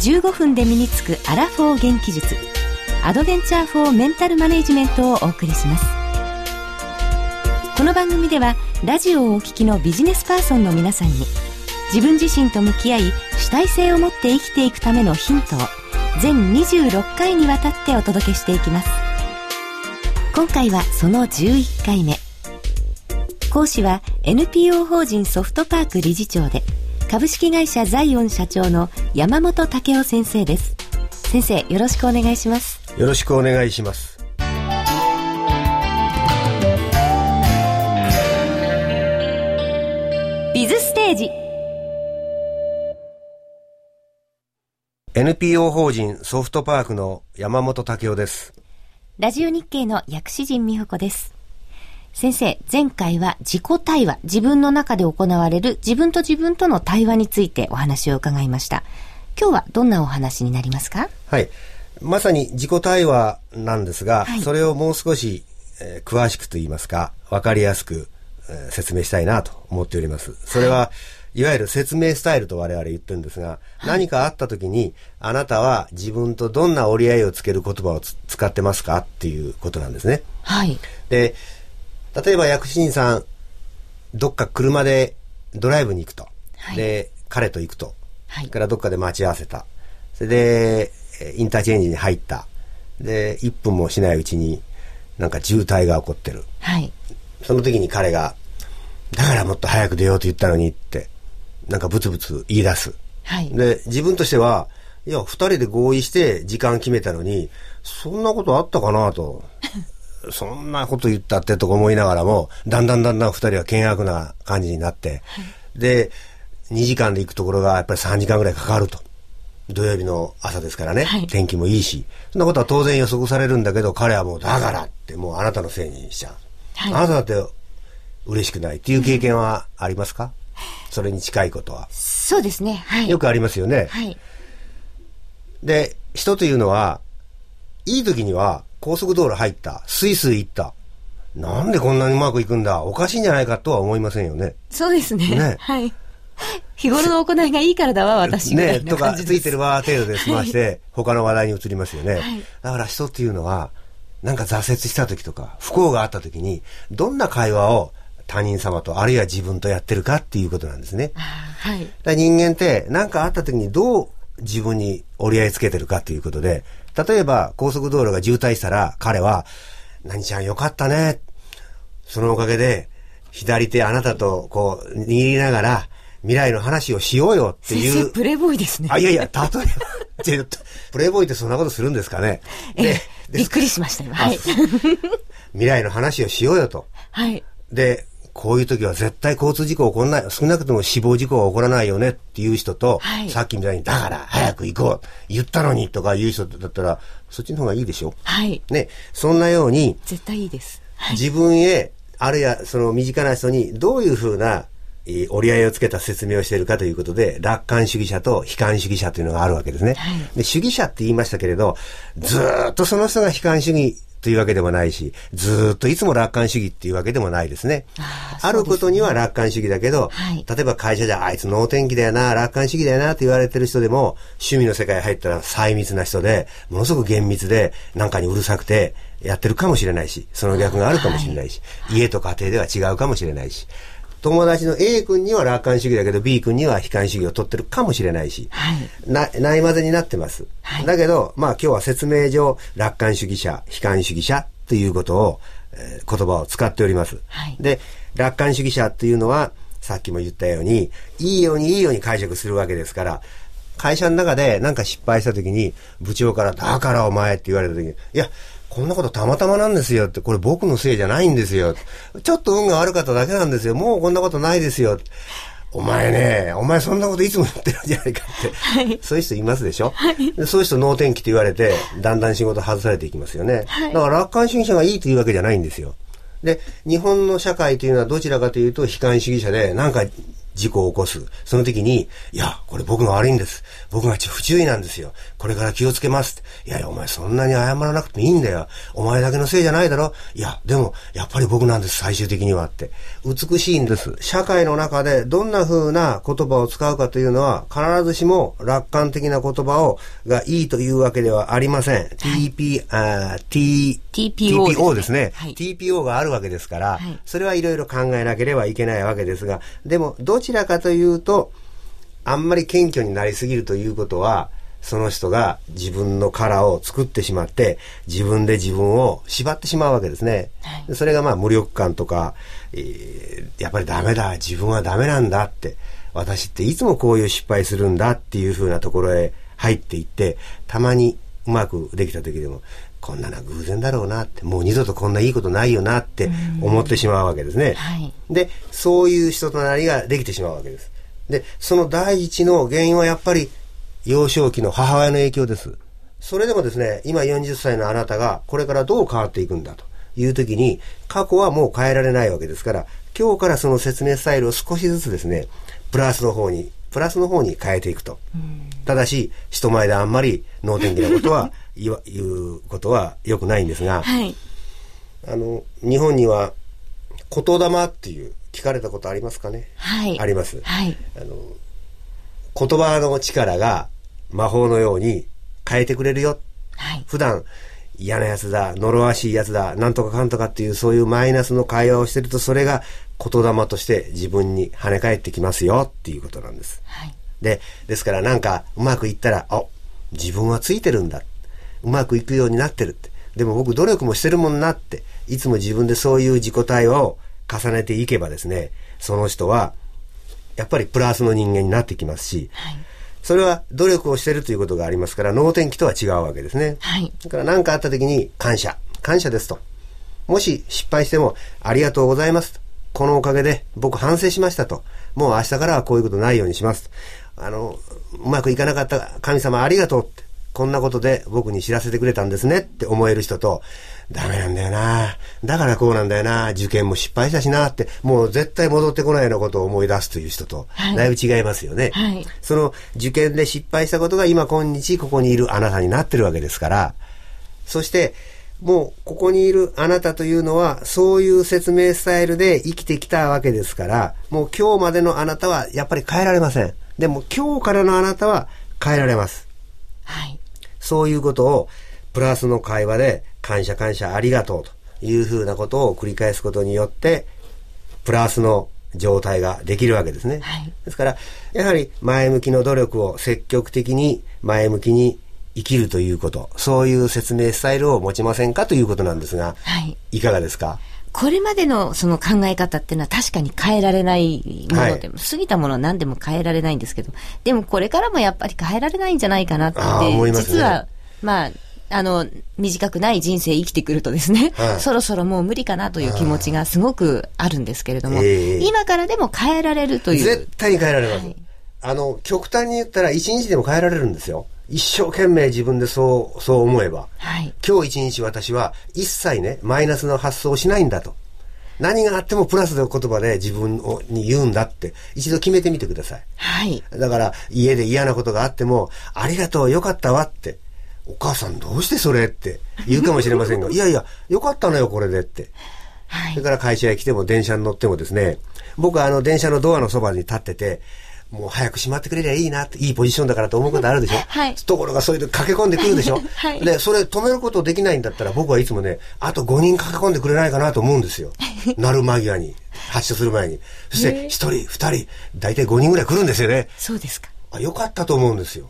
15分で身につくアラフォー元気術アドベンチャー・フォー・メンタル・マネジメントをお送りします。この番組ではラジオをお聞きのビジネスパーソンの皆さんに自分自身と向き合い主体性を持って生きていくためのヒントを全26回にわたってお届けしていきます。今回はその11回目。講師は NPO 法人ソフトパーク理事長で株式会社ザイオン社長の山本武雄先生です。先生よろしくお願いします。よろしくお願いします。ビズステージ。NPO 法人ソフトパークの山本武雄です。ラジオ日経の薬師陣美穂子です先生、前回は自己対話、自分の中で行われる自分と自分との対話についてお話を伺いました。今日はどんなお話になりますか？はい。まさに自己対話なんですが、はい、それをもう少し、えー、詳しくと言いますか、わかりやすく、えー、説明したいなと思っております。それは、はい、いわゆる説明スタイルと我々言ってるんですが、はい、何かあった時に、あなたは自分とどんな折り合いをつける言葉を使ってますか？っていうことなんですね。はい。で、例えば薬師さん、どっか車でドライブに行くと。はい、で、彼と行くと。はい、からどっかで待ち合わせた。それで、インターチェンジに入った。で、1分もしないうちに、なんか渋滞が起こってる。はい。その時に彼が、だからもっと早く出ようと言ったのにって、なんかブツブツ言い出す。はい。で、自分としては、いや、二人で合意して時間決めたのに、そんなことあったかなと。そんなこと言ったってとか思いながらも、だんだんだんだん二人は険悪な感じになって、はい、で、2時間で行くところがやっぱり3時間ぐらいかかると。土曜日の朝ですからね、はい、天気もいいし、そんなことは当然予測されるんだけど、彼はもうだからってもうあなたのせいにしちゃう。はい、あなただって嬉しくないっていう経験はありますか、それに近いことは。そうですね。はい。よくありますよね。はい。で、人というのは、いい時には高速道路入った。スイスイ行った。なんでこんなにうまくいくんだおかしいんじゃないかとは思いませんよね。そうですね。ね。はい。日頃の行いがいいからだわ、私ね、とか、ついてるわ、程度で済まして、他の話題に移りますよね。はい、だから人っていうのは、なんか挫折した時とか、不幸があった時に、どんな会話を他人様と、あるいは自分とやってるかっていうことなんですね。はい。人間って、何かあった時にどう自分に折り合いつけてるかっていうことで、例えば高速道路が渋滞したら彼は、何ちゃんよかったね。そのおかげで、左手あなたとこう握りながら未来の話をしようよっていう。プレイボーイですね。あ、いやいや、例えば、プレイボーイってそんなことするんですかね。で、びっくりしましたよ。はい。未来の話をしようよと。はい。で、こういう時は絶対交通事故起こらない、少なくとも死亡事故は起こらないよねっていう人と、はい、さっきみたいに、だから早く行こう、言ったのにとか言う人だったら、そっちの方がいいでしょ？はい。ね、そんなように、絶対いいです。はい、自分へ、あるいはその身近な人にどういうふうな折り合いをつけた説明をしているかということで、楽観主義者と悲観主義者というのがあるわけですね。はい、で主義者って言いましたけれど、ずっとその人が悲観主義というわけでもないし、ずっといつも楽観主義っていうわけでもないですね。ああることには楽観主義だけど、はい、例えば会社じゃあいつ能天気だよな、楽観主義だよなって言われてる人でも、趣味の世界入ったら細密な人で、ものすごく厳密で、なんかにうるさくて、やってるかもしれないし、その逆があるかもしれないし、はい、家と家庭では違うかもしれないし、友達の A 君には楽観主義だけど B 君には悲観主義を取ってるかもしれないし、はい、なないまぜになってます、はい、だけど、まあ今日は説明上、楽観主義者、悲観主義者ということを、えー、言葉を使っております。はい、で、楽観主義者っていうのは、さっきも言ったように、いいようにいいように解釈するわけですから、会社の中で何か失敗した時に、部長から、だからお前って言われた時に、いや、こんなことたまたまなんですよって、これ僕のせいじゃないんですよ。ちょっと運が悪かっただけなんですよ。もうこんなことないですよ。お前ね、お前そんなこといつも言ってるんじゃないかって、はい、そういう人いますでしょ、はい、そういう人能天気と言われて、だんだん仕事外されていきますよね。はい、だから楽観主義者がいいというわけじゃないんですよ。で、日本の社会というのはどちらかというと悲観主義者で、なんか事故を起こす。その時に、いや、これ僕が悪いんです。僕が不注意なんですよ。これから気をつけます。いやいや、お前そんなに謝らなくてもいいんだよ。お前だけのせいじゃないだろ。いや、でも、やっぱり僕なんです、最終的にはって。美しいんです。社会の中でどんな風な言葉を使うかというのは、必ずしも楽観的な言葉を、がいいというわけではありません。TP、あ T、TPO, TPO ですね。はい、TPO があるわけですから、はい、それはいろいろ考えなければいけないわけですが、でも、どちらかというと、あんまり謙虚になりすぎるということは、その人が自分の殻を作ってしまって、自分で自分を縛ってしまうわけですね。はい、それがまあ無力感とか、えー、やっぱりダメだ、自分はダメなんだって、私っていつもこういう失敗するんだっていうふうなところへ入っていって、たまにうまくできた時でも、こんなのは偶然だろうなって、もう二度とこんないいことないよなって思ってしまうわけですね。はい、で、そういう人となりができてしまうわけです。で、その第一の原因はやっぱり幼少期の母親の影響です。それでもですね、今40歳のあなたがこれからどう変わっていくんだという時に、過去はもう変えられないわけですから、今日からその説明スタイルを少しずつですね、プラスの方に、プラスの方に変えていくと。ただし、人前であんまり能天気なことは 言言うことは良くないんですが、はい、あの、日本には言霊っていう聞かれたことありますかね？はい。あります。はい。あの、言葉の力が魔法のように変えてくれるよ。はい。普段嫌な奴だ、呪わしい奴だ、なんとかかんとかっていうそういうマイナスの会話をしてるとそれが言霊として自分に跳ね返ってきますよっていうことなんです。はい。で、ですからなんかうまくいったら、あ、自分はついてるんだ。うまくいくようになってるって。でも僕努力もしてるもんなって、いつも自分でそういう自己対話を重ねていけばですね、その人は、やっぱりプラスの人間になってきますし、はい、それは努力をしてるということがありますから、能天気とは違うわけですね。はい。だから何かあった時に感謝、感謝ですと。もし失敗しても、ありがとうございます。このおかげで僕反省しましたと。もう明日からはこういうことないようにします。あの、うまくいかなかった神様ありがとうって。こんなことで僕に知らせてくれたんですねって思える人と、ダメなんだよな。だからこうなんだよな。受験も失敗したしなって、もう絶対戻ってこないようなことを思い出すという人と、だいぶ違いますよね。はい、その受験で失敗したことが今今日ここにいるあなたになってるわけですから、そして、もうここにいるあなたというのはそういう説明スタイルで生きてきたわけですから、もう今日までのあなたはやっぱり変えられません。でも今日からのあなたは変えられます。はい。そういうことをプラスの会話で感謝感謝ありがとうというふうなことを繰り返すことによって、プラスの状態ができるわけですね。はい、ですから、やはり前向きの努力を積極的に前向きに生きるということ、そういう説明スタイルを持ちませんかということなんですが、はい、いかがですか？これまでのその考え方っていうのは確かに変えられないものでも、はい、過ぎたものは何でも変えられないんですけど、でもこれからもやっぱり変えられないんじゃないかなって、ね、実は、まあ、あの、短くない人生生きてくるとですね、はい、そろそろもう無理かなという気持ちがすごくあるんですけれども、えー、今からでも変えられるという。絶対に変えられます。はい、あの、極端に言ったら一日でも変えられるんですよ。一生懸命自分でそう、そう思えば。はい、今日一日私は一切ね、マイナスの発想をしないんだと。何があってもプラスの言葉で自分をに言うんだって一度決めてみてください。はい。だから家で嫌なことがあっても、ありがとう、よかったわって。お母さんどうしてそれって言うかもしれませんが、いやいや、よかったのよ、これでって。はい、それから会社へ来ても電車に乗ってもですね、僕はあの電車のドアのそばに立ってて、もう早く閉まってくれりゃいいなって、いいポジションだからと思うことあるでしょ？はい。ところがそういうの駆け込んでくるでしょ？はい。で、それ止めることできないんだったら僕はいつもね、あと5人駆け込んでくれないかなと思うんですよ。なる間際に。発車する前に。そして、1人、2人、大体5人ぐらい来るんですよね。そうですか。あ、よかったと思うんですよ。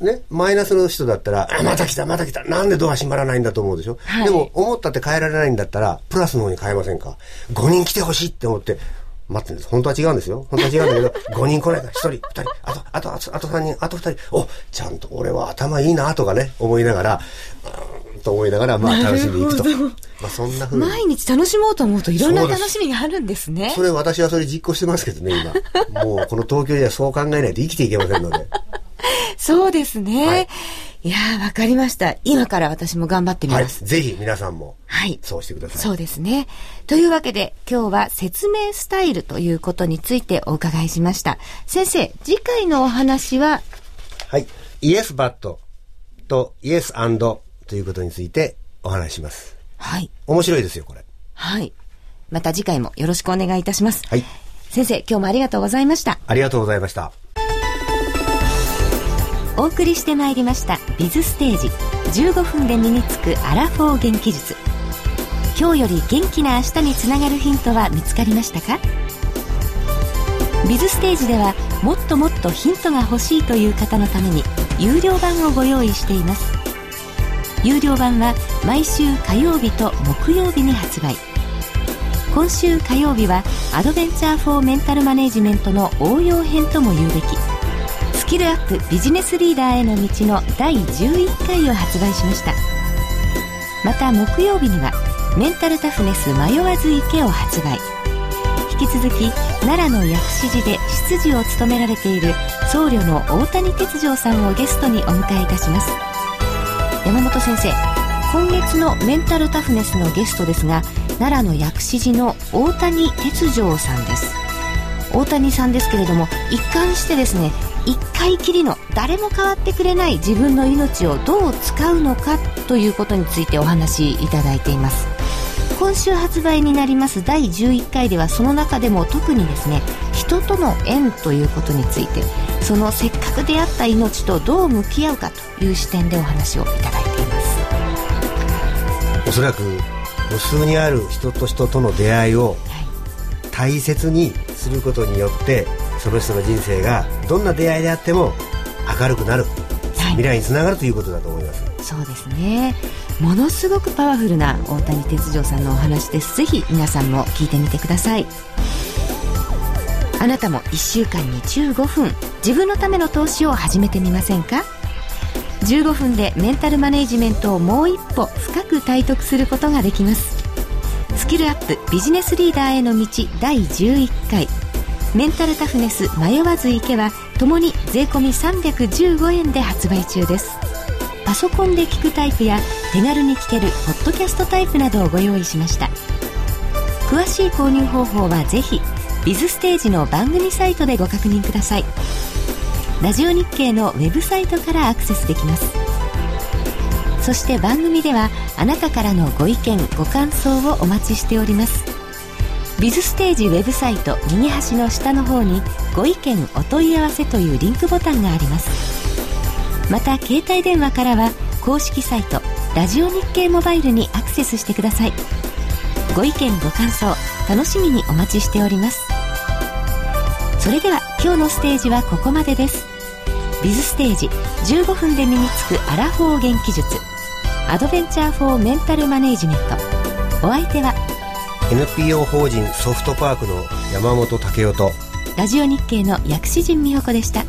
ね、マイナスの人だったら、あ、また来た、また来た、なんでドア閉まらないんだと思うでしょ、はい、でも、思ったって変えられないんだったら、プラスの方に変えませんか ?5 人来てほしいって思って、待ってるんです。本当は違うんですよ。本当は違うんだけど、5人来ないから、1人、2人、あと、あと、あと3人、あと2人、お、ちゃんと俺は頭いいなとかね、思いながら、と思いながら、まあ楽しんでいくと。まあそんなふうに。毎日楽しもうと思うといろんな楽しみがあるんですね。それ私はそれ実行してますけどね、今。もうこの東京ではそう考えないと生きていけませんので。そうですね。はいいやー、わかりました。今から私も頑張ってみます。はい、ぜひ皆さんも。はい。そうしてください。そうですね。というわけで、今日は説明スタイルということについてお伺いしました。先生、次回のお話は？はい。イエスバットとイエスアンドということについてお話します。はい。面白いですよ、これ。はい。また次回もよろしくお願いいたします。はい。先生、今日もありがとうございました。ありがとうございました。お送りしてまいりました「ビズステージ。15分で身につくアラフォー元気術」今日より元気な明日につながるヒントは見つかりましたか？ビズステージではもっともっとヒントが欲しいという方のために有料版をご用意しています。有料版は毎週火曜日と木曜日に発売。今週火曜日はアドベンチャー・フォー・メンタル・マネジメントの応用編とも言うべき。キルアップビジネスリーダーへの道の第11回を発売しました。また木曜日にはメンタルタフネス迷わず池を発売。引き続き奈良の薬師寺で執事を務められている僧侶の大谷哲丈さんをゲストにお迎えいたします。山本先生今月のメンタルタフネスのゲストですが奈良の薬師寺の大谷哲丈さんです。大谷さんですけれども一貫してですね一回きりの誰も変わってくれない自分の命をどう使うのかということについてお話しいただいています。今週発売になります第11回ではその中でも特にですね人との縁ということについてそのせっかく出会った命とどう向き合うかという視点でお話をいただいています。おそらく無数にある人と人との出会いを大切にすることによってその人の人生がどんな出会いであっても明るくなる、はい、未来につながるということだと思います。そうですね。ものすごくパワフルな大谷哲丈さんのお話です。ぜひ皆さんも聞いてみてください。あなたも1週間に15分自分のための投資を始めてみませんか？15分でメンタルマネジメントをもう一歩深く体得することができます。スキルアップビジネスリーダーへの道第11回メンタルタフネス迷わず池はともに税込315円で発売中です。パソコンで聞くタイプや手軽に聞けるポッドキャストタイプなどをご用意しました。詳しい購入方法はぜひビズステージの番組サイトでご確認ください。ラジオ日経のウェブサイトからアクセスできます。そして番組ではあなたからのご意見ご感想をお待ちしております。ビズステージウェブサイト右端の下の方にご意見お問い合わせというリンクボタンがあります。また携帯電話からは公式サイトラジオ日経モバイルにアクセスしてください。ご意見ご感想楽しみにお待ちしております。それでは今日のステージはここまでです。ビズステージ15分で身につくアラフォー元気術。アドベンチャーフォーメンタルマネージメント。お相手は NPO 法人ソフトパークの山本武雄とラジオ日経の薬師陣美穂子でした。